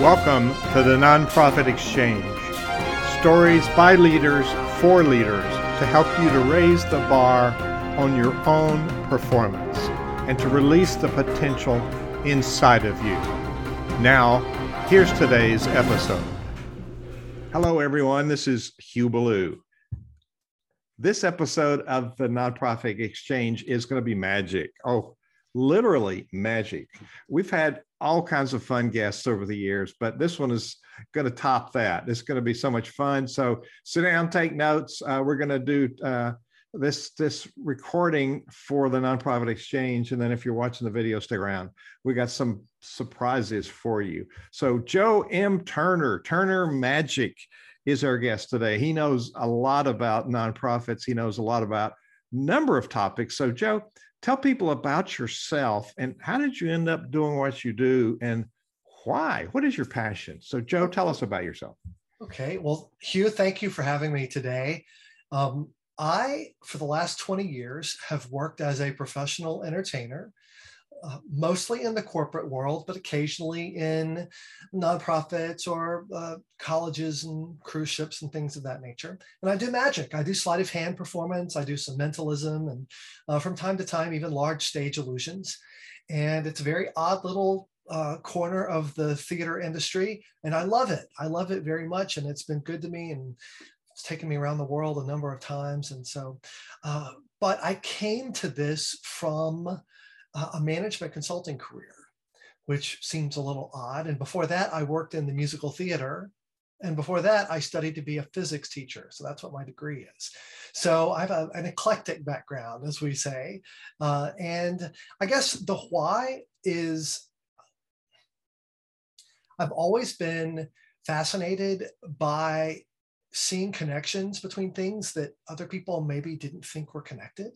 Welcome to the Nonprofit Exchange. Stories by leaders for leaders to help you to raise the bar on your own performance and to release the potential inside of you. Now, here's today's episode. Hello, everyone. This is Hugh Ballou. This episode of the Nonprofit Exchange is going to be magic. Oh, literally magic. We've had all kinds of fun guests over the years, but this one is going to top that. It's going to be so much fun. So sit down, take notes. Uh, we're going to do uh, this this recording for the nonprofit exchange, and then if you're watching the video, stick around. We got some surprises for you. So Joe M. Turner, Turner Magic, is our guest today. He knows a lot about nonprofits. He knows a lot about number of topics. So Joe tell people about yourself and how did you end up doing what you do and why? What is your passion? So, Joe, tell us about yourself. Okay. Well, Hugh, thank you for having me today. Um, I, for the last 20 years, have worked as a professional entertainer. Uh, mostly in the corporate world, but occasionally in nonprofits or uh, colleges and cruise ships and things of that nature. And I do magic. I do sleight of hand performance. I do some mentalism and uh, from time to time, even large stage illusions. And it's a very odd little uh, corner of the theater industry. And I love it. I love it very much. And it's been good to me. And it's taken me around the world a number of times. And so, uh, but I came to this from a management consulting career, which seems a little odd. And before that, I worked in the musical theater. And before that, I studied to be a physics teacher. So that's what my degree is. So I have a, an eclectic background, as we say. Uh, and I guess the why is I've always been fascinated by seeing connections between things that other people maybe didn't think were connected.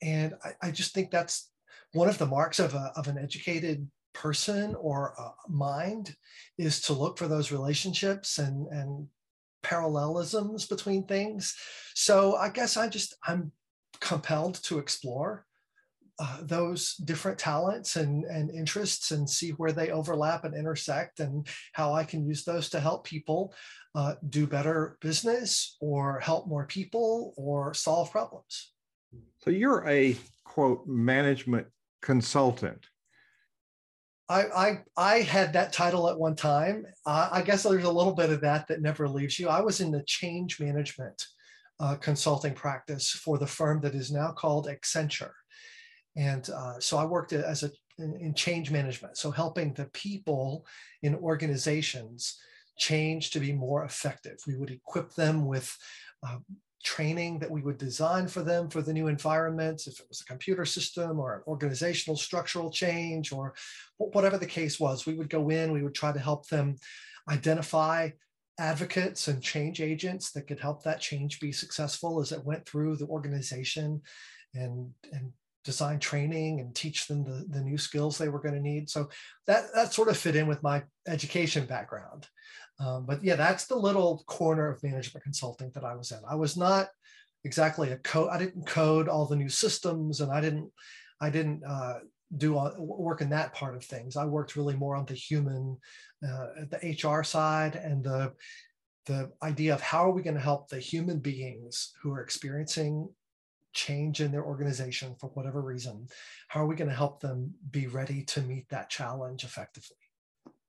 And I, I just think that's one of the marks of, a, of an educated person or mind is to look for those relationships and, and parallelisms between things. So I guess I just, I'm compelled to explore uh, those different talents and, and interests and see where they overlap and intersect and how I can use those to help people uh, do better business or help more people or solve problems. So you're a quote management consultant. I, I, I had that title at one time. Uh, I guess there's a little bit of that that never leaves you. I was in the change management uh, consulting practice for the firm that is now called Accenture. And uh, so I worked as a in, in, change management, so helping the people in organizations change to be more effective. We would equip them with uh, training that we would design for them for the new environments, if it was a computer system or an organizational structural change or whatever the case was, we would go in, we would try to help them identify advocates and change agents that could help that change be successful as it went through the organization and, and design training and teach them the, the new skills they were going to need. So that, that sort of fit in with my education background. Um, but yeah, that's the little corner of management consulting that I was in. I was not exactly a code. I didn't code all the new systems, and I didn't, I didn't uh, do all, work in that part of things. I worked really more on the human, uh, the HR side, and the the idea of how are we going to help the human beings who are experiencing change in their organization for whatever reason how are we going to help them be ready to meet that challenge effectively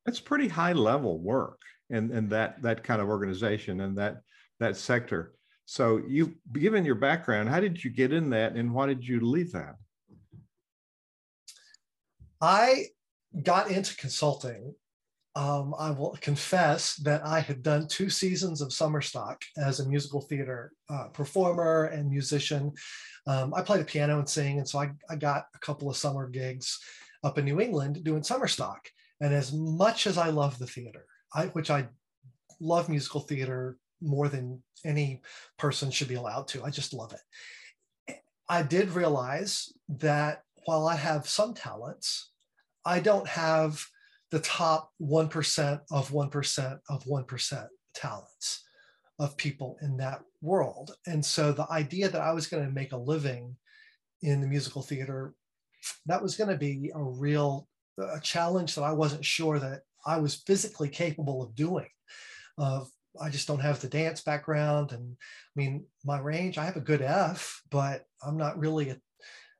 that's pretty high level work in, in that that kind of organization and that that sector. So you given your background, how did you get in that and why did you leave that? I got into consulting. Um, I will confess that I had done two seasons of summer stock as a musical theater uh, performer and musician. Um, I play the piano and sing, and so I, I got a couple of summer gigs up in New England doing summer stock. And as much as I love the theater, I, which I love musical theater more than any person should be allowed to. I just love it. I did realize that while I have some talents, I don't have the top 1% of 1% of 1% talents of people in that world. And so the idea that I was going to make a living in the musical theater, that was going to be a real a challenge that I wasn't sure that I was physically capable of doing. Uh, I just don't have the dance background, and I mean my range. I have a good F, but I'm not really a,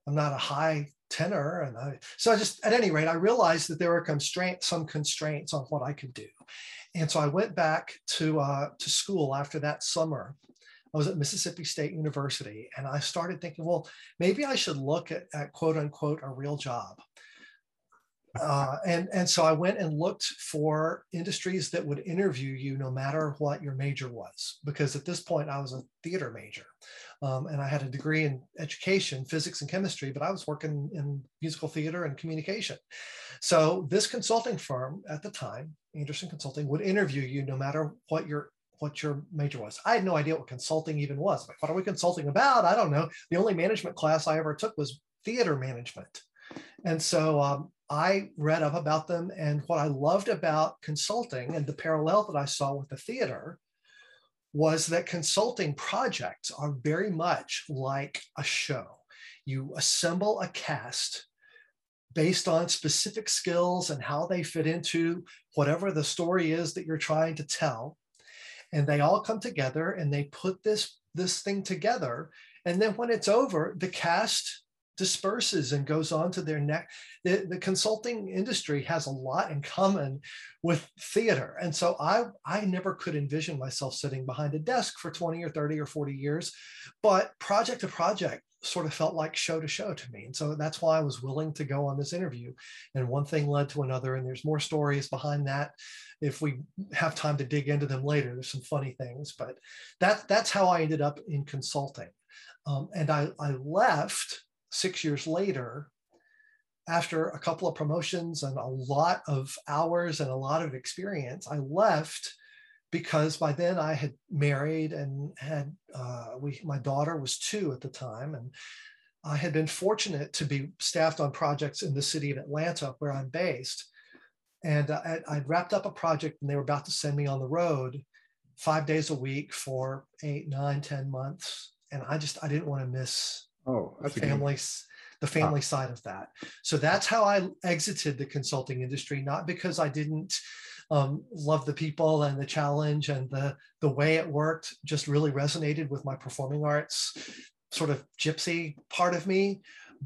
I'm not a high tenor, and I so I just at any rate I realized that there were constraints, some constraints on what I could do, and so I went back to uh, to school after that summer. I was at Mississippi State University, and I started thinking, well, maybe I should look at, at quote unquote a real job. Uh, and and so I went and looked for industries that would interview you no matter what your major was, because at this point I was a theater major, um, and I had a degree in education, physics and chemistry, but I was working in musical theater and communication. So this consulting firm at the time, Andersen Consulting, would interview you no matter what your what your major was. I had no idea what consulting even was. Like, what are we consulting about? I don't know. The only management class I ever took was theater management. And so um, I read up about them. And what I loved about consulting and the parallel that I saw with the theater was that consulting projects are very much like a show. You assemble a cast based on specific skills and how they fit into whatever the story is that you're trying to tell and they all come together and they put this this thing together and then when it's over the cast disperses and goes on to their next the, the consulting industry has a lot in common with theater. And so i i never could envision myself sitting behind a desk for 20 or 30 or 40 years but project to project sort of felt like show to show to me. And so that's why i was willing to go on this interview. And one thing led to another and there's more stories behind that if we have time to dig into them later. There's some funny things but that that's how i ended up in consulting. Um, and I, I left six years later, after a couple of promotions and a lot of hours and a lot of experience, I left because by then I had married and had uh, we my daughter was two at the time, and I had been fortunate to be staffed on projects in the city of Atlanta where I'm based. And I, I'd wrapped up a project and they were about to send me on the road five days a week for eight, nine, ten months. And I just I didn't want to miss Oh, that's the family, the family side of that. So that's how I exited the consulting industry, not because I didn't um, love the people and the challenge and the the way it worked. Just really resonated with my performing arts sort of gypsy part of me,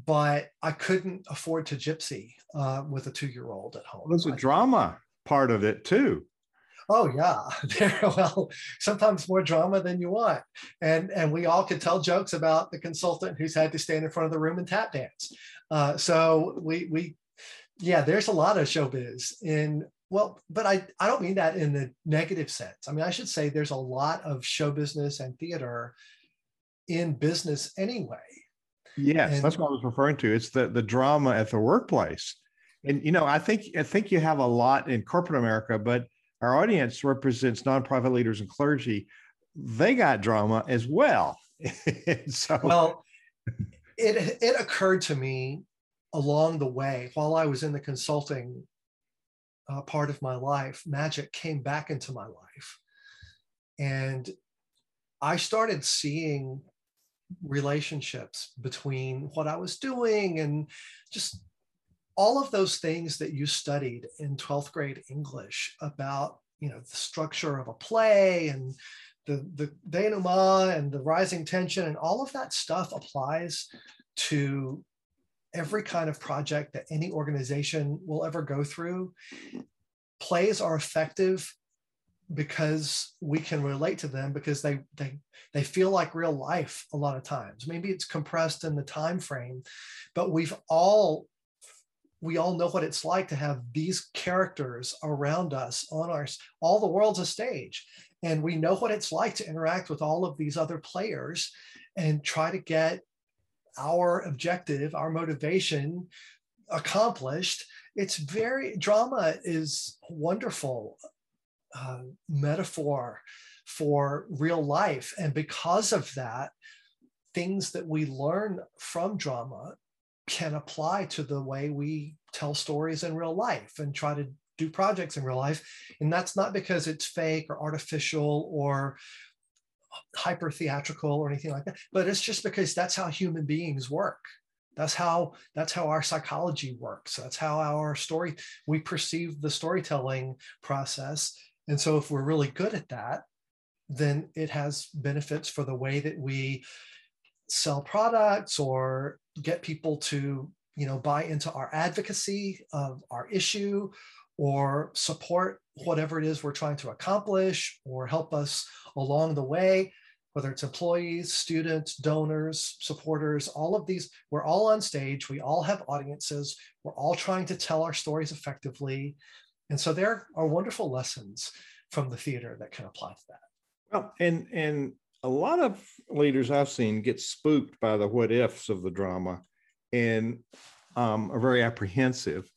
but I couldn't afford to gypsy uh, with a two year old at home. There's a drama part of it too oh yeah there well sometimes more drama than you want. And and we all could tell jokes about the consultant who's had to stand in front of the room and tap dance. Uh, so we we yeah there's a lot of showbiz in well but i i don't mean that in the negative sense. I mean i should say there's a lot of show business and theater in business anyway. Yes and, that's what i was referring to. It's the the drama at the workplace. And you know i think i think you have a lot in corporate america but our audience represents nonprofit leaders and clergy. They got drama as well. so, well, it it occurred to me along the way while I was in the consulting uh, part of my life. Magic came back into my life, and I started seeing relationships between what I was doing and just all of those things that you studied in 12th grade English about, you know, the structure of a play and the, the denouement and the rising tension and all of that stuff applies to every kind of project that any organization will ever go through. Plays are effective because we can relate to them because they they they feel like real life a lot of times maybe it's compressed in the time frame but we've all we all know what it's like to have these characters around us on our all the world's a stage. And we know what it's like to interact with all of these other players and try to get our objective our motivation accomplished. It's very drama is wonderful uh, metaphor for real life. And because of that things that we learn from drama can apply to the way we tell stories in real life and try to do projects in real life. And that's not because it's fake or artificial or hyper theatrical or anything like that, but it's just because that's how human beings work. That's how that's how our psychology works. That's how our story we perceive the storytelling process. And so if we're really good at that, then it has benefits for the way that we sell products or get people to you know buy into our advocacy of our issue or support whatever it is we're trying to accomplish or help us along the way whether it's employees students donors supporters all of these we're all on stage. We all have audiences. We're all trying to tell our stories effectively. And so there are wonderful lessons from the theater that can apply to that. Well and and a lot of leaders i've seen get spooked by the what ifs of the drama and um, are very apprehensive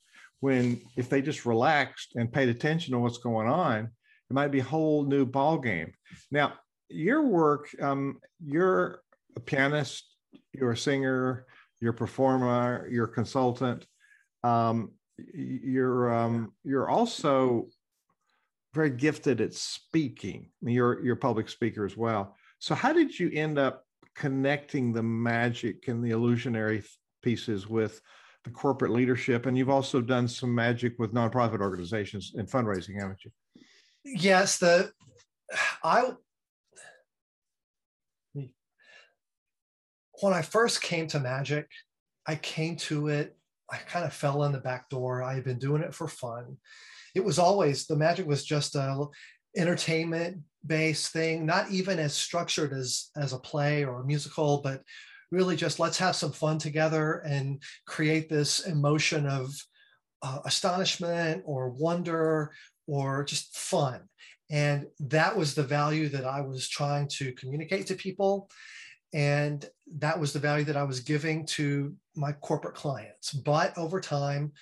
when if they just relaxed and paid attention to what's going on it might be a whole new ball game now your work um, you're a pianist you're a singer you're a performer you're a consultant um, you're um, you're also very gifted at speaking. I mean, you're you're a public speaker as well so how did you end up connecting the magic and the illusionary pieces with the corporate leadership, and you've also done some magic with nonprofit organizations and fundraising, haven't you? Yes, the I when I first came to magic, I came to it. I kind of fell in the back door. I had been doing it for fun. It was always the magic was just a entertainment based thing, not even as structured as as a play or a musical, but really just let's have some fun together and create this emotion of uh, astonishment or wonder or just fun. And that was the value that I was trying to communicate to people. And that was the value that I was giving to my corporate clients. But over time,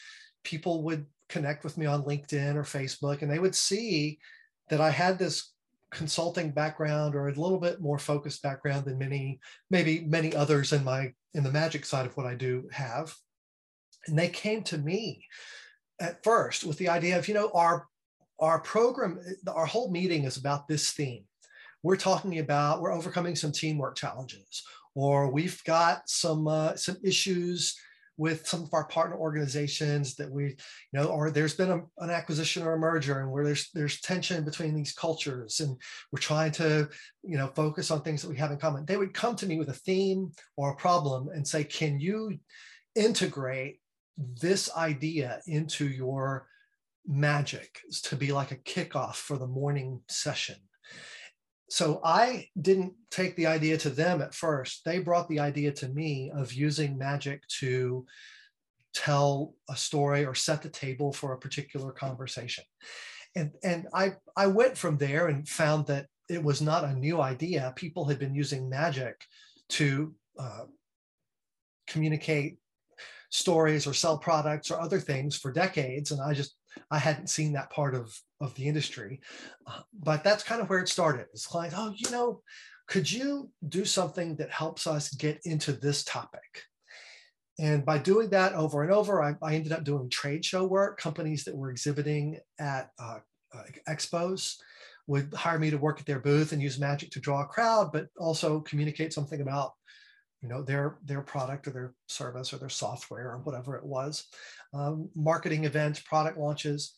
people would connect with me on LinkedIn or Facebook and they would see that I had this consulting background or a little bit more focused background than many, maybe many others in my in the magic side of what I do have. And they came to me at first with the idea of, you know, our our program, our whole meeting is about this theme. We're talking about we're overcoming some teamwork challenges, or we've got some uh, some issues with some of our partner organizations that we, you know, or there's been a, an acquisition or a merger and where there's there's tension between these cultures and we're trying to, you know, focus on things that we have in common. They would come to me with a theme or a problem and say, can you integrate this idea into your magic to be like a kickoff for the morning session? So I didn't take the idea to them at first. They brought the idea to me of using magic to tell a story or set the table for a particular conversation. And, and I, I went from there and found that it was not a new idea. People had been using magic to uh, communicate stories or sell products or other things for decades. And I just I hadn't seen that part of, of the industry. Uh, but that's kind of where it started. It's clients, oh, you know, could you do something that helps us get into this topic? And by doing that over and over, I, I ended up doing trade show work. Companies that were exhibiting at uh, uh, expos would hire me to work at their booth and use magic to draw a crowd, but also communicate something about you know their their product or their service or their software or whatever it was um, marketing events product launches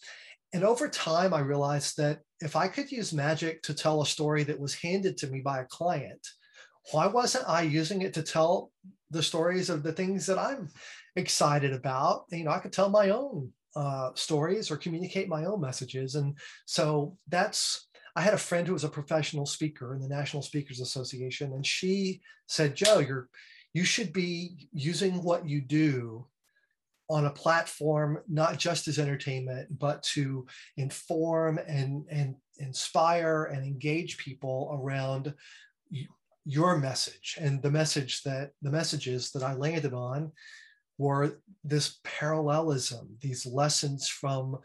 and over time i realized that if i could use magic to tell a story that was handed to me by a client why wasn't i using it to tell the stories of the things that i'm excited about? You know i could tell my own uh, stories or communicate my own messages. And so that's I had a friend who was a professional speaker in the National Speakers Association, and she said, "Joe, you're you should be using what you do on a platform not just as entertainment, but to inform and and inspire and engage people around your message and the message that the messages that I landed on were this parallelism, these lessons from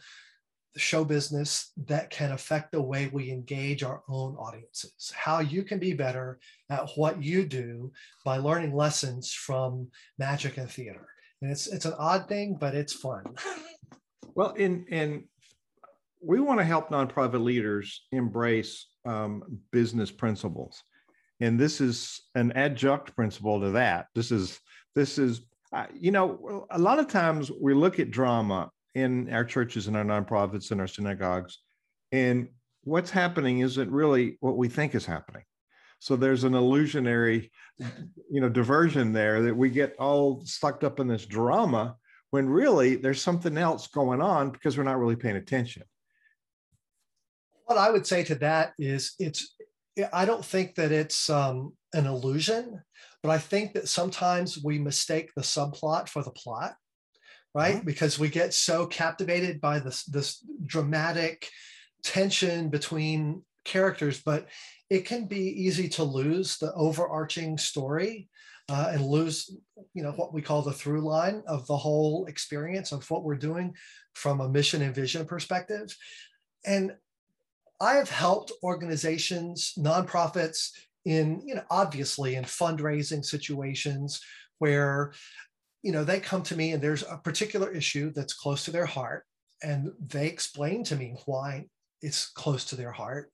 show business that can affect the way we engage our own audiences, how you can be better at what you do by learning lessons from magic and theater. And it's it's an odd thing, but it's fun. Well, in and we want to help nonprofit leaders embrace um, business principles, and this is an adjunct principle to that. This is this is Uh, you know, a lot of times we look at drama in our churches and our nonprofits and our synagogues, and what's happening isn't really what we think is happening. So there's an illusionary, you know, diversion there that we get all sucked up in this drama when really there's something else going on because we're not really paying attention. What I would say to that is it's I don't think that it's um, an illusion, but I think that sometimes we mistake the subplot for the plot, right? Mm-hmm. Because we get so captivated by this this dramatic tension between characters, but it can be easy to lose the overarching story uh, and lose, you know, what we call the through line of the whole experience of what we're doing from a mission and vision perspective. And I have helped organizations, nonprofits in, you know, obviously in fundraising situations where, you know, they come to me and there's a particular issue that's close to their heart. And they explain to me why it's close to their heart.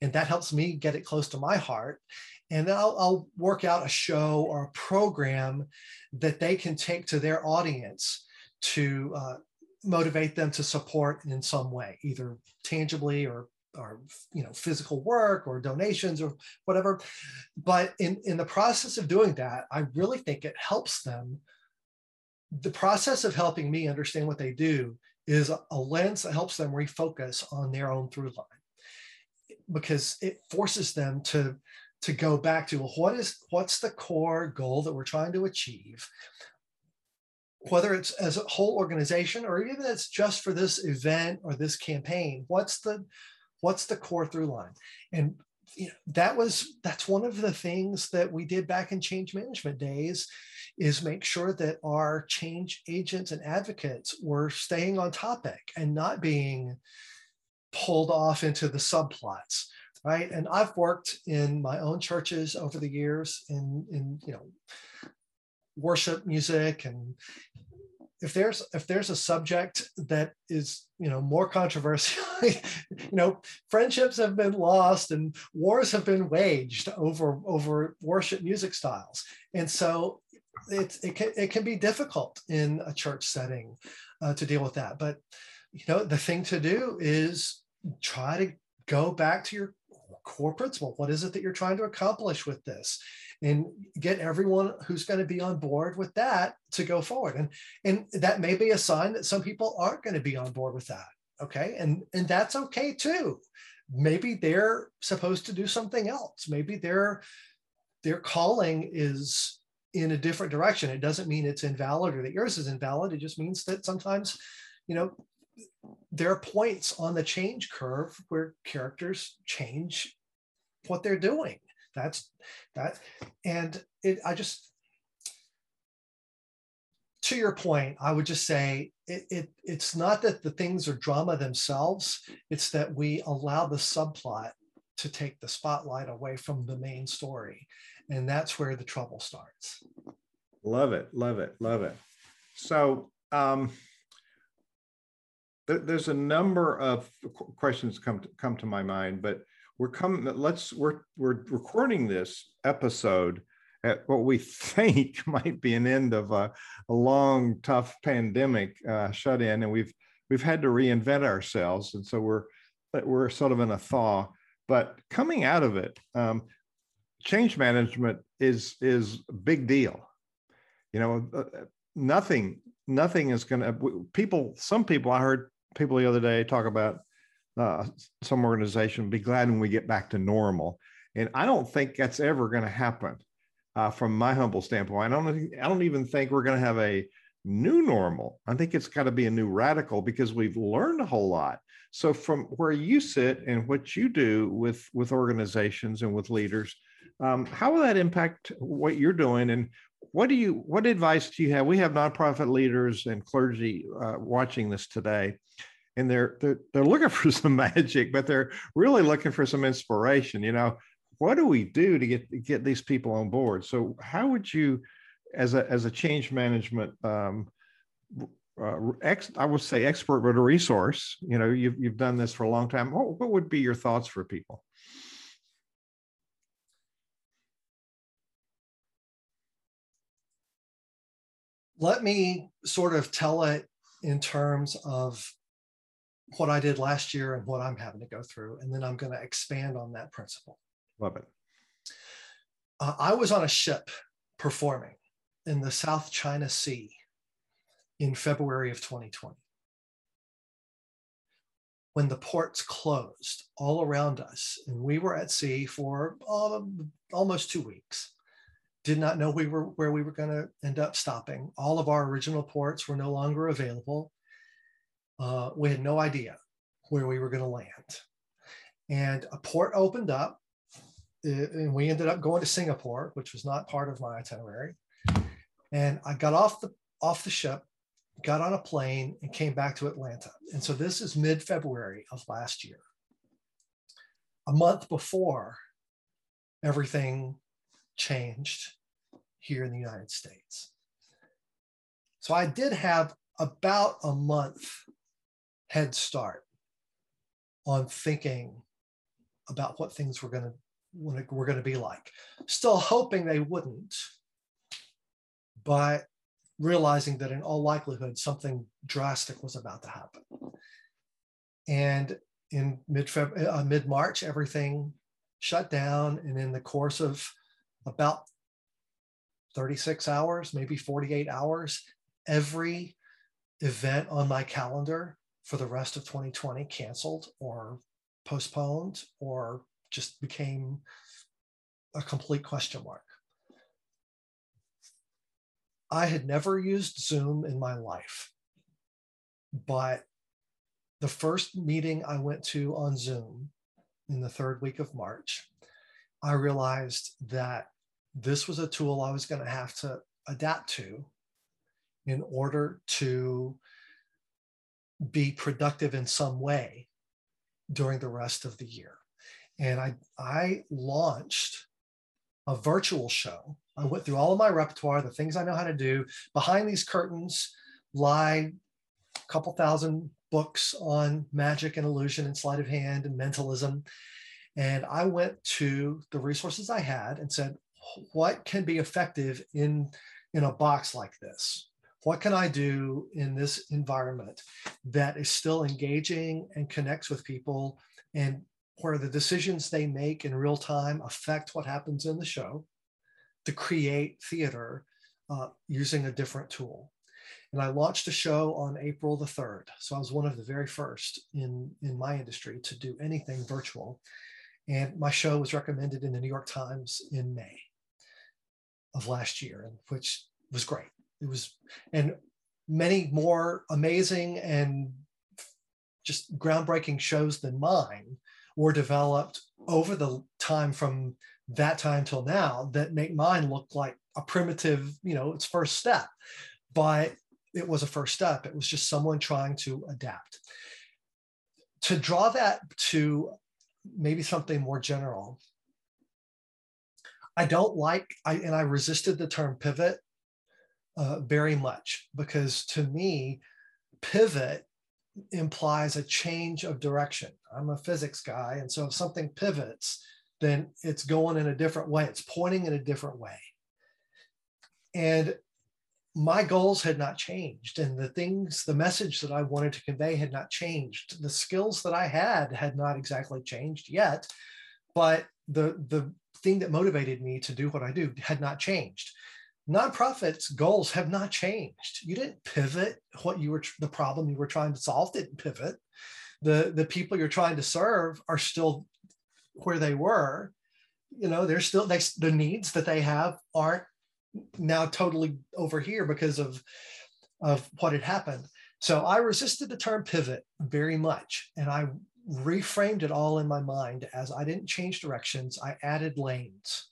And that helps me get it close to my heart. And then I'll, I'll work out a show or a program that they can take to their audience to uh, motivate them to support in some way, either tangibly or or you know physical work or donations or whatever but in in the process of doing that i really think it helps them the process of helping me understand what they do is a lens that helps them refocus on their own through line because it forces them to to go back to well, what is what's the core goal that we're trying to achieve? Whether it's as a whole organization or even it's just for this event or this campaign what's the what's the core through line? And you know, that was that's one of the things that we did back in change management days is make sure that our change agents and advocates were staying on topic and not being pulled off into the subplots right? And i've worked in my own churches over the years in in you know worship music and if there's if there's a subject that is you know more controversial you know friendships have been lost and wars have been waged over over worship music styles. And so it's it can it can be difficult in a church setting uh, to deal with that but you know the thing to do is try to go back to your core principle. What is it that you're trying to accomplish with this? And get everyone who's going to be on board with that to go forward. And and that may be a sign that some people aren't going to be on board with that okay? And and that's okay too. Maybe they're supposed to do something else. Maybe their their calling is in a different direction. It doesn't mean it's invalid or that yours is invalid. It just means that sometimes you know there are points on the change curve where characters change what they're doing. That's that and it i just to your point i would just say it, it it's not that the things are drama themselves. It's that we allow the subplot to take the spotlight away from the main story and that's where the trouble starts. Love it love it love it. So um there's a number of questions come to, come to my mind but we're coming let's we're we're recording this episode at what we think might be an end of a, a long tough pandemic uh, shut in and we've we've had to reinvent ourselves and so we're we're sort of in a thaw. But coming out of it um, change management is is a big deal you know uh, nothing nothing is going to people some people i heard people the other day talk about uh, some organization be glad when we get back to normal. And I don't think that's ever going to happen uh, from my humble standpoint. I don't, I don't even think we're going to have a new normal. I think it's got to be a new radical because we've learned a whole lot. So from where you sit and what you do with with organizations and with leaders, um, how will that impact what you're doing? And what do you what advice do you have? We have nonprofit leaders and clergy uh, watching this today and they're, they're they're looking for some magic, but they're really looking for some inspiration. You know, what do we do to get get these people on board? So, how would you, as a as a change management um, uh, ex, I would say expert, but a resource. You know, you've you've done this for a long time. What, what would be your thoughts for people? Let me sort of tell it in terms of what I did last year and what I'm having to go through. And then I'm going to expand on that principle. Love it. Uh, I was on a ship performing in the South China Sea in February of 2020. When the ports closed all around us, and we were at sea for um, almost two weeks, did not know we were where we were going to end up stopping. All of our original ports were no longer available. Uh, we had no idea where we were going to land. And a port opened up, and we ended up going to Singapore, which was not part of my itinerary. And I got off the off the ship, got on a plane, and came back to Atlanta. And so this is mid February of last year, a month before everything changed here in the United States. So I did have about a month head start on thinking about what things were going to were going to be like. Still hoping they wouldn't, but realizing that in all likelihood something drastic was about to happen. And in mid uh, mid March, everything shut down, and in the course of about 36 hours, maybe 48 hours, every event on my calendar for the rest of 2020 canceled or postponed or just became a complete question mark. I had never used Zoom in my life, but the first meeting I went to on Zoom in the third week of March, I realized that this was a tool I was going to have to adapt to in order to be productive in some way during the rest of the year. And I, I launched a virtual show. I went through all of my repertoire, the things I know how to do. Behind these curtains lie a couple thousand books on magic and illusion and sleight of hand and mentalism. And I went to the resources I had and said, what can be effective in, in a box like this? what can I do in this environment that is still engaging and connects with people and where the decisions they make in real time affect what happens in the show to create theater uh, using a different tool. And I launched a show on April the 3rd. So I was one of the very first in, in my industry to do anything virtual. And my show was recommended in the New York Times in May of last year, which was great. It was and many more amazing and just groundbreaking shows than mine were developed over the time from that time till now that make mine look like a primitive you know its first step. But it was a first step. It was just someone trying to adapt. To draw that to maybe something more general i don't like i and i resisted the term pivot uh, very much because to me, pivot implies a change of direction. I'm a physics guy. And so if something pivots, then it's going in a different way, it's pointing in a different way. And my goals had not changed and the things the message that i wanted to convey had not changed. The skills that i had had not exactly changed yet but the the thing that motivated me to do what i do had not changed. Nonprofits goals have not changed. You didn't pivot what you were the problem you were trying to solve didn't pivot. The the people you're trying to serve are still where they were. You know they're still they the needs that they have aren't now totally over here because of of what had happened so i resisted the term pivot very much and i reframed it all in my mind as i didn't change directions i added lanes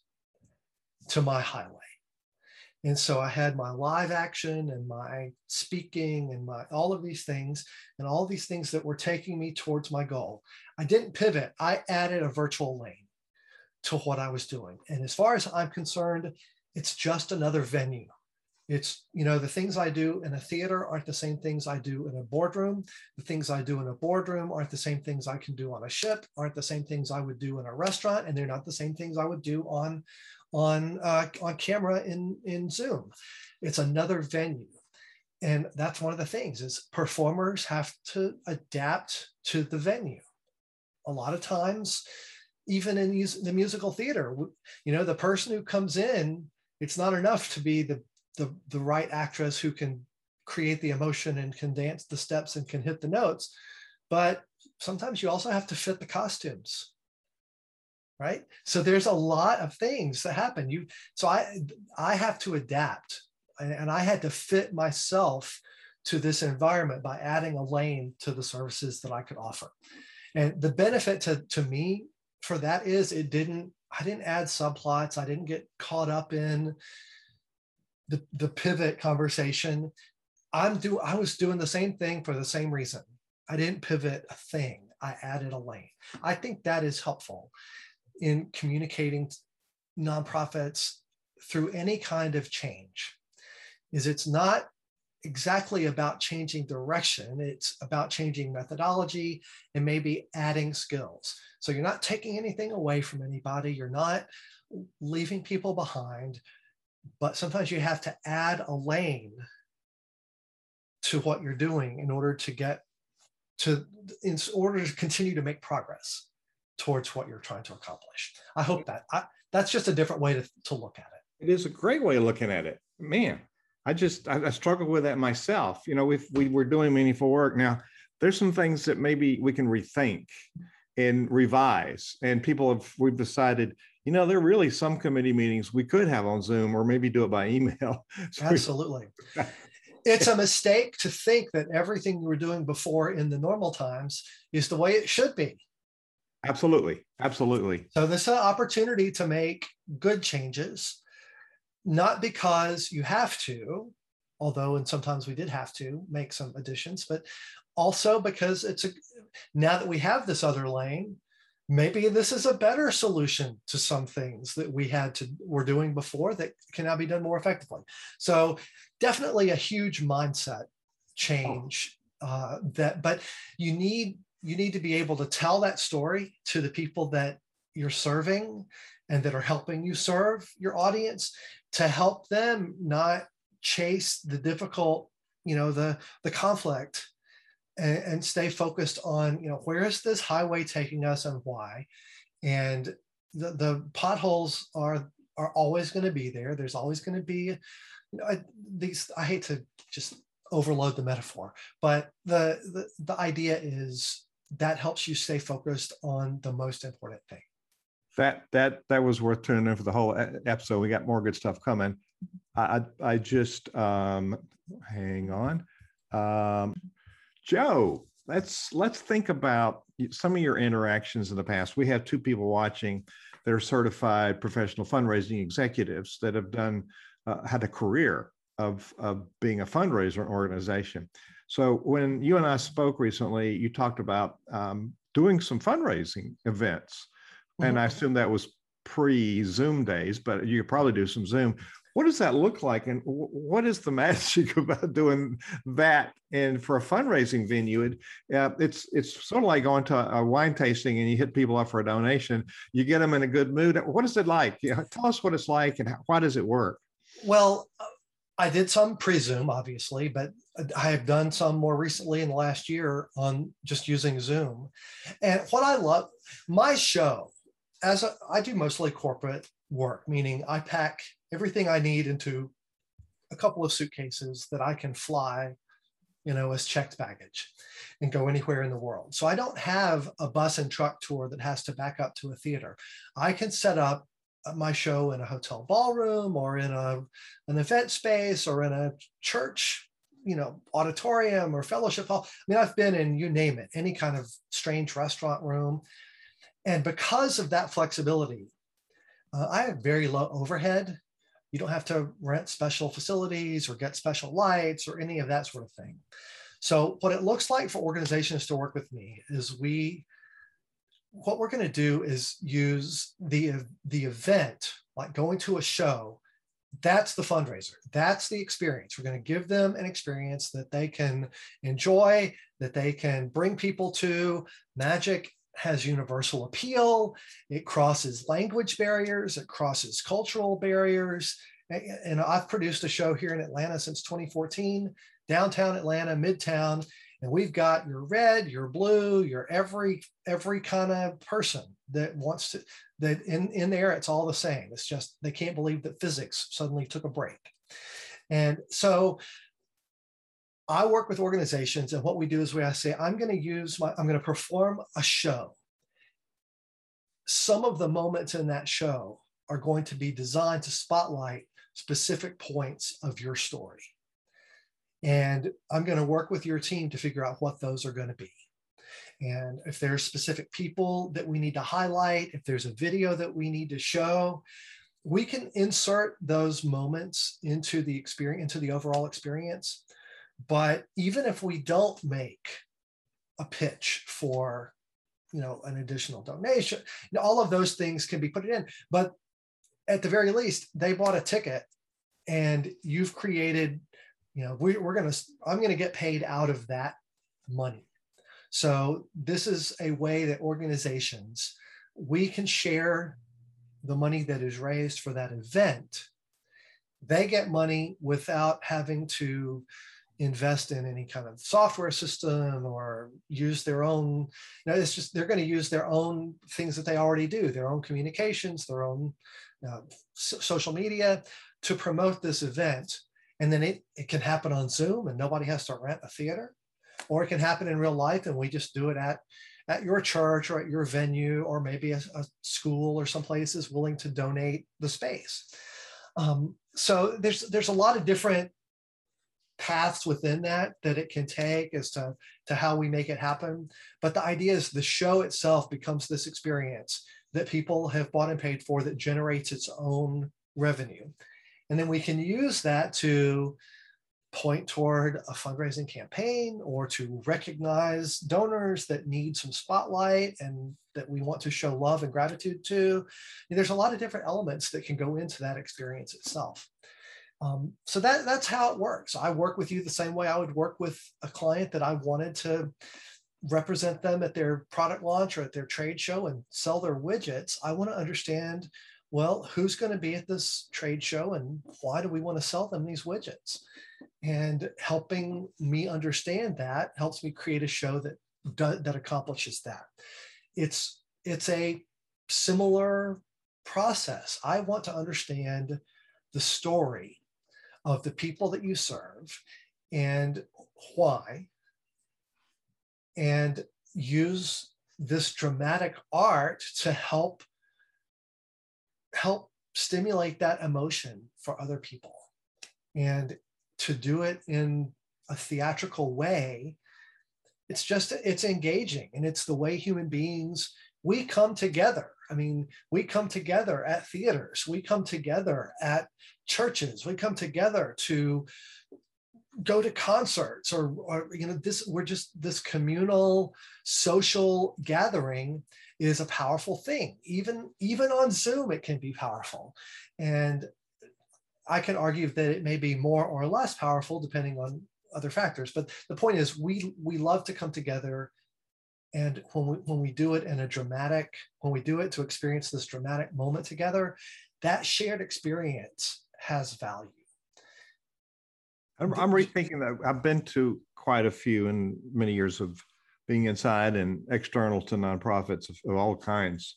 to my highway and so I had my live action and my speaking and my all of these things and all these things that were taking me towards my goal. I didn't pivot. I added a virtual lane to what I was doing. And as far as I'm concerned, it's just another venue. It's, you know, the things I do in a theater aren't the same things I do in a boardroom. The things I do in a boardroom aren't the same things I can do on a ship, aren't the same things I would do in a restaurant, and they're not the same things I would do on on uh, on camera in in Zoom. It's another venue. and that's one of the things is performers have to adapt to the venue a lot of times even in the musical theater you know the person who comes in it's not enough to be the the, the right actress who can create the emotion and can dance the steps and can hit the notes but sometimes you also have to fit the costumes right so there's a lot of things that happen you so i i have to adapt and I had to fit myself to this environment by adding a lane to the services that I could offer. And the benefit to, to me for that is it didn't, I didn't add subplots. I didn't get caught up in the, the pivot conversation. I'm do I was doing the same thing for the same reason. I didn't pivot a thing. I added a lane. I think that is helpful in communicating nonprofits through any kind of change is it's not exactly about changing direction. It's about changing methodology and maybe adding skills. So you're not taking anything away from anybody. You're not leaving people behind, but sometimes you have to add a lane to what you're doing in order to get to, in order to continue to make progress towards what you're trying to accomplish. I hope that I, that's just a different way to, to look at it. It is a great way of looking at it. Man, I just I, I struggle with that myself. You know, if we were doing meaningful work now, there's some things that maybe we can rethink and revise. And people have we've decided, you know, there are really some committee meetings we could have on Zoom or maybe do it by email. so Absolutely. it's a mistake to think that everything you were doing before in the normal times is the way it should be. Absolutely. Absolutely. So this is an opportunity to make good changes not because you have to, although and sometimes we did have to make some additions, but also because it's a now that we have this other lane, maybe this is a better solution to some things that we had to were doing before that can now be done more effectively. So definitely a huge mindset change uh, that, but you need you need to be able to tell that story to the people that you're serving and that are helping you serve your audience to help them not chase the difficult, you know, the the conflict and, and stay focused on, you know, where is this highway taking us and why? And the, the potholes are are always going to be there. There's always going to be, you know, I, these. I hate to just overload the metaphor, but the, the the idea is that helps you stay focused on the most important thing that that that was worth tuning in for the whole episode. We got more good stuff coming. I I just um, hang on, um, Joe. Let's let's think about some of your interactions in the past. We have two people watching. that are certified professional fundraising executives that have done uh, had a career of of being a fundraiser organization. So when you and I spoke recently, you talked about um, doing some fundraising events and I mm-hmm. assume that was pre Zoom days, but you could probably do some Zoom. What does that look like, and what is the magic about doing that? And for a fundraising venue, it, uh, it's it's sort of like going to a wine tasting and you hit people up for a donation. You get them in a good mood. What is it like? You know, tell us what it's like and how, why does it work? Well, I did some pre-Zoom, obviously, but I have done some more recently in the last year on just using Zoom. And what I love, my show as a, I do mostly corporate work, meaning I pack everything I need into a couple of suitcases that I can fly, you know, as checked baggage and go anywhere in the world. So I don't have a bus and truck tour that has to back up to a theater. I can set up my show in a hotel ballroom or in a, an event space or in a church you know auditorium or fellowship hall i mean i've been in you name it any kind of strange restaurant room and because of that flexibility, uh, I have very low overhead. You don't have to rent special facilities or get special lights or any of that sort of thing. So what it looks like for organizations to work with me is we, what we're going to do is use the, the event, like going to a show, that's the fundraiser. That's the experience. We're going to give them an experience that they can enjoy, that they can bring people to. Magic has universal appeal. It crosses language barriers, it crosses cultural barriers. And I've produced a show here in Atlanta since 2014 downtown Atlanta, midtown, and we've got your red, your blue, your every every kind of person that wants to that in in there it's all the same. It's just they can't believe that physics suddenly took a break. And so I work with organizations, and what we do is we say, I'm going to use my, I'm going to perform a show. Some of the moments in that show are going to be designed to spotlight specific points of your story. And I'm going to work with your team to figure out what those are going to be. And if there's specific people that we need to highlight, if there's a video that we need to show, we can insert those moments into the experience, into the overall experience but even if we don't make a pitch for, you know, an additional donation, you know, all of those things can be put in. But at the very least, they bought a ticket, and you've created, you know, we, we're gonna, I'm gonna get paid out of that money. So this is a way that organizations we can share the money that is raised for that event. They get money without having to invest in any kind of software system or use their own you know it's just they're going to use their own things that they already do their own communications their own uh, so- social media to promote this event. And then it, it can happen on zoom and nobody has to rent a theater. Or it can happen in real life and we just do it at at your church or at your venue or maybe a, a school or someplace is willing to donate the space. Um, so there's there's a lot of different paths within that that it can take as to, to how we make it happen. But the idea is the show itself becomes this experience that people have bought and paid for that generates its own revenue. And then we can use that to point toward a fundraising campaign or to recognize donors that need some spotlight and that we want to show love and gratitude to. And there's a lot of different elements that can go into that experience itself. Um, so that that's how it works. I work with you the same way I would work with a client that I wanted to represent them at their product launch or at their trade show and sell their widgets. I want to understand, well, who's going to be at this trade show and why do we want to sell them these widgets? And helping me understand that helps me create a show that that accomplishes that. It's it's a similar process. I want to understand the story of the people that you serve and why, and use this dramatic art to help help stimulate that emotion for other people. And to do it in a theatrical way it's just it's engaging and it's the way human beings we come together. I mean, we come together at theaters, we come together at churches, we come together to go to concerts or, or you know this we're just this communal social gathering is a powerful thing. Even even on zoom it can be powerful. And i can argue that it may be more or less powerful depending on other factors but the point is we we love to come together. And when we, when we do it in a dramatic, when we do it to experience this dramatic moment together, that shared experience has value. I'm, I'm rethinking that. I've been to quite a few in many years of being inside and external to nonprofits of, of all kinds.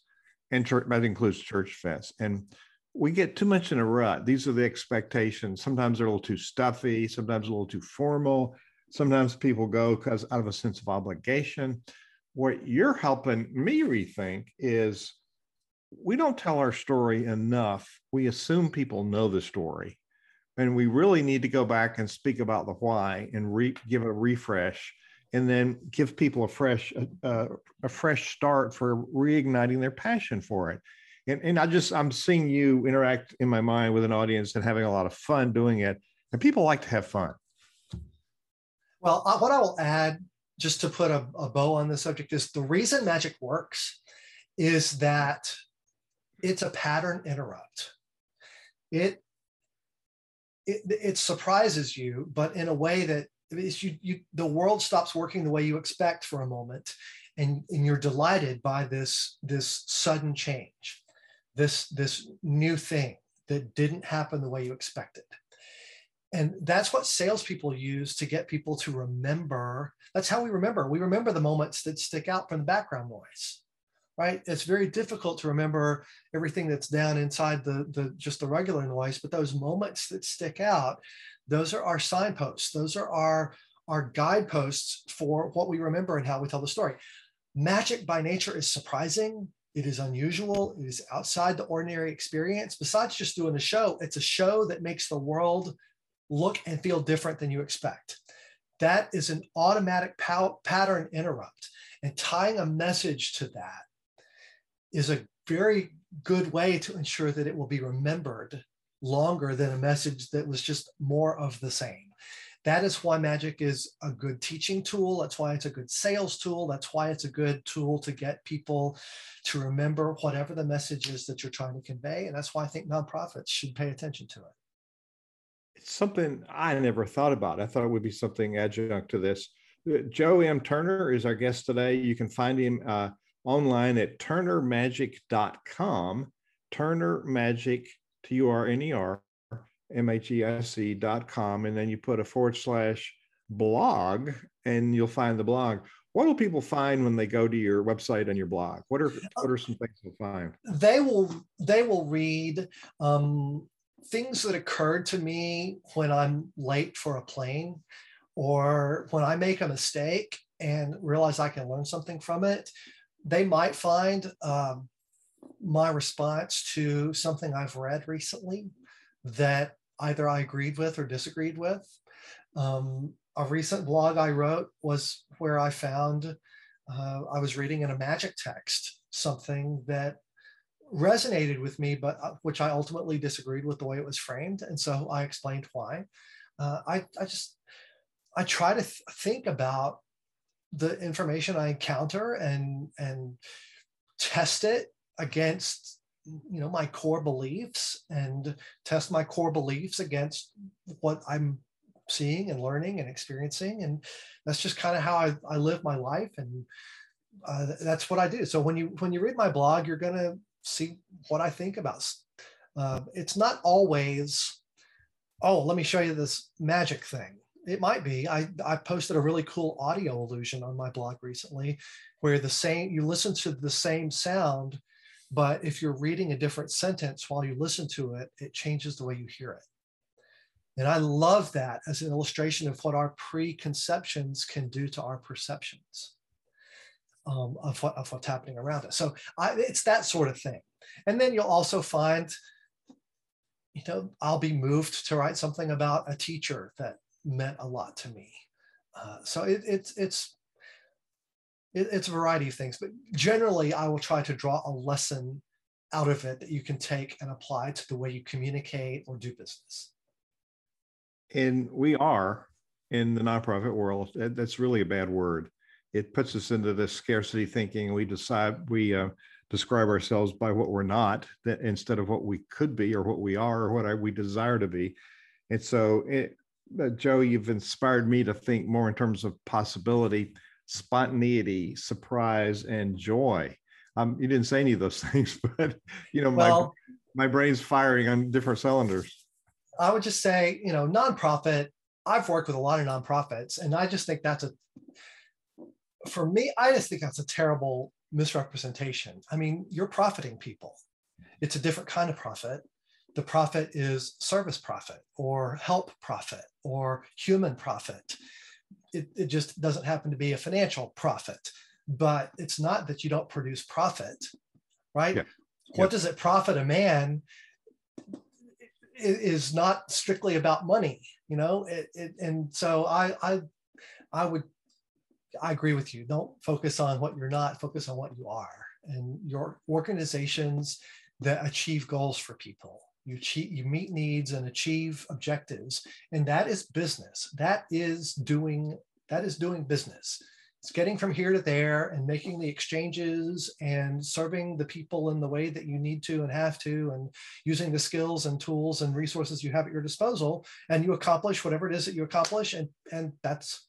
And church, that includes church fest. And we get too much in a rut. These are the expectations. Sometimes they're a little too stuffy, sometimes a little too formal. Sometimes people go because out of a sense of obligation what you're helping me rethink is we don't tell our story enough. We assume people know the story. And we really need to go back and speak about the why and re- give a refresh and then give people a fresh a fresh start for reigniting their passion for it. And, and I just I'm seeing you interact in my mind with an audience and having a lot of fun doing it. And people like to have fun. Well, uh, what I will add just to put a, a bow on the subject is the reason magic works is that it's a pattern interrupt. It, it, it surprises you, but in a way that you, you, the world stops working the way you expect for a moment, and, and you're delighted by this, this sudden change, this, this new thing that didn't happen the way you expected. and that's what salespeople use to get people to remember. That's how we remember. We remember the moments that stick out from the background noise, right? It's very difficult to remember everything that's down inside the, the just the regular noise, but those moments that stick out, those are our signposts. Those are our our guideposts for what we remember and how we tell the story. Magic by nature is surprising. It is unusual. It is outside the ordinary experience. Besides just doing a show, it's a show that makes the world look and feel different than you expect. That is an automatic pow- pattern interrupt. And tying a message to that is a very good way to ensure that it will be remembered longer than a message that was just more of the same. That is why magic is a good teaching tool. That's why it's a good sales tool. That's why it's a good tool to get people to remember whatever the message is that you're trying to convey. And that's why I think nonprofits should pay attention to it. It's something I never thought about. I thought it would be something adjunct to this. Uh, Joe M. Turner is our guest today. You can find him uh, online at turnermagic.com. Turner Magic, T U R N E R, M H E I C.com. And then you put a forward slash blog and you'll find the blog. What will people find when they go to your website and your blog? What are what are some things they'll find? They will they will read um, things that occurred to me when I'm late for a plane or when I make a mistake and realize I can learn something from it, they might find um, my response to something I've read recently that either I agreed with or disagreed with. Um, a recent blog I wrote was where I found uh, I was reading in a magic text something that resonated with me, but uh, which I ultimately disagreed with the way it was framed. And so I explained why. Uh, I, I just, I try to th- think about the information I encounter and, and test it against, you know, my core beliefs and test my core beliefs against what I'm seeing and learning and experiencing. And that's just kind of how I, I live my life. And uh, that's what I do. So when you when you read my blog, you're to see what I think about. Uh, it's not always, oh, let me show you this magic thing. It might be. I, I posted a really cool audio illusion on my blog recently where the same, you listen to the same sound, but if you're reading a different sentence while you listen to it, it changes the way you hear it. And I love that as an illustration of what our preconceptions can do to our perceptions um, of, what, of what's happening around us. So I, it's that sort of thing. And then you'll also find, you know, I'll be moved to write something about a teacher that meant a lot to me. Uh, so it, it's it's it, it's a variety of things, but generally I will try to draw a lesson out of it that you can take and apply to the way you communicate or do business. And we are in the nonprofit world. That's really a bad word it puts us into this scarcity thinking. We decide we uh, describe ourselves by what we're not, that instead of what we could be or what we are or what we desire to be. And so, it, Joe, you've inspired me to think more in terms of possibility, spontaneity, surprise, and joy. Um, you didn't say any of those things, but you know, well, my my brain's firing on different cylinders. I would just say, you know, nonprofit. I've worked with a lot of nonprofits, and I just think that's a for me, I just think that's a terrible misrepresentation. I mean, you're profiting people. It's a different kind of profit. The profit is service profit or help profit or human profit. It, it just doesn't happen to be a financial profit, but it's not that you don't produce profit, right? Yeah. What yeah. does it profit a man is not strictly about money, you know? It, it, and so I, I, I would I agree with you. Don't focus on what you're not, focus on what you are. And your organizations that achieve goals for people. You, you meet needs and achieve objectives. And that is business. That is doing that is doing business. It's getting from here to there and making the exchanges and serving the people in the way that you need to and have to, and using the skills and tools and resources you have at your disposal. And you accomplish whatever it is that you accomplish. And, and that's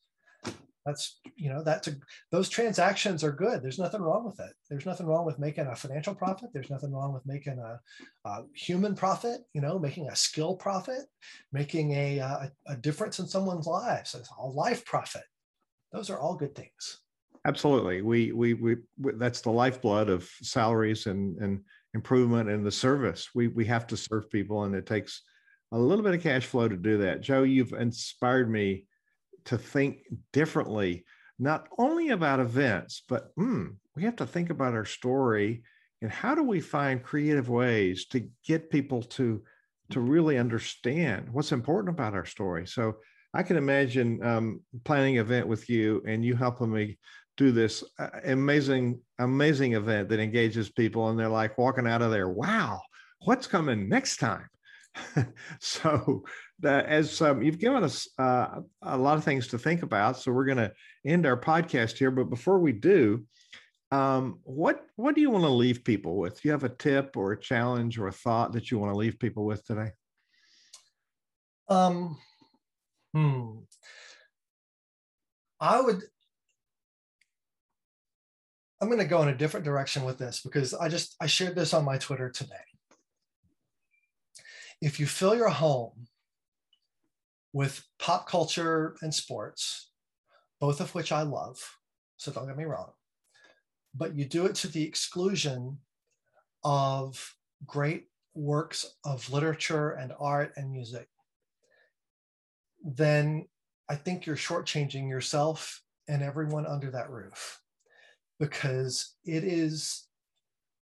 That's you know that's a, those transactions are good. There's nothing wrong with it. There's nothing wrong with making a financial profit. There's nothing wrong with making a, a human profit. You know, making a skill profit, making a, a, a difference in someone's lives, a life profit. Those are all good things. Absolutely. We, we, we, we, that's the lifeblood of salaries and, and improvement in the service. We, we have to serve people and it takes a little bit of cash flow to do that. Joe, you've inspired me to think differently, not only about events, but hmm, we have to think about our story and how do we find creative ways to get people to to really understand what's important about our story. So I can imagine um, planning an event with you and you helping me do this uh, amazing, amazing event that engages people, and they're like walking out of there, wow, what's coming next time? so, that as um, you've given us uh, a lot of things to think about, so we're going to end our podcast here. But before we do, um, what what do you want to leave people with? Do you have a tip or a challenge or a thought that you want to leave people with today? Um, hmm. I would I'm going to go in a different direction with this because I just I shared this on my Twitter today. If you fill your home with pop culture and sports, both of which I love, so don't get me wrong, but you do it to the exclusion of great works of literature and art and music, then I think you're shortchanging yourself and everyone under that roof because it is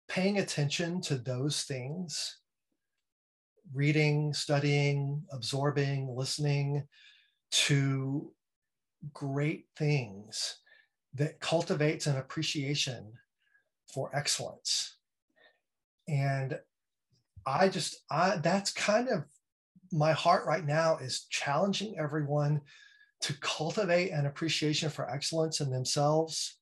paying attention to those things reading, studying, absorbing, listening to great things that cultivates an appreciation for excellence. And I just, I, that's kind of my heart right now is challenging everyone to cultivate an appreciation for excellence in themselves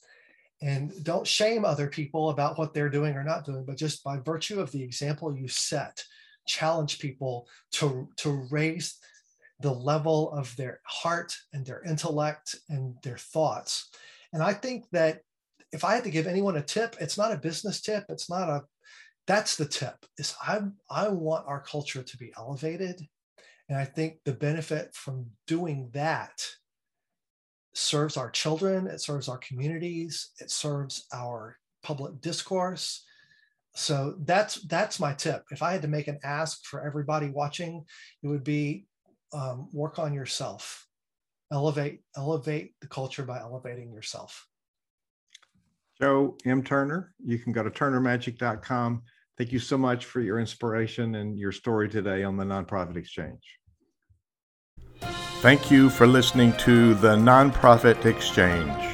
and don't shame other people about what they're doing or not doing but just by virtue of the example you set challenge people to to raise the level of their heart and their intellect and their thoughts and i think that if i had to give anyone a tip it's not a business tip it's not a that's the tip is i i want our culture to be elevated and i think the benefit from doing that serves our children, it serves our communities, it serves our public discourse. So that's that's my tip. If I had to make an ask for everybody watching, it would be um, work on yourself, elevate elevate the culture by elevating yourself. Joe M. Turner, you can go to turnermagic.com. Thank you so much for your inspiration and your story today on the Nonprofit Exchange. Thank you for listening to the Nonprofit Exchange.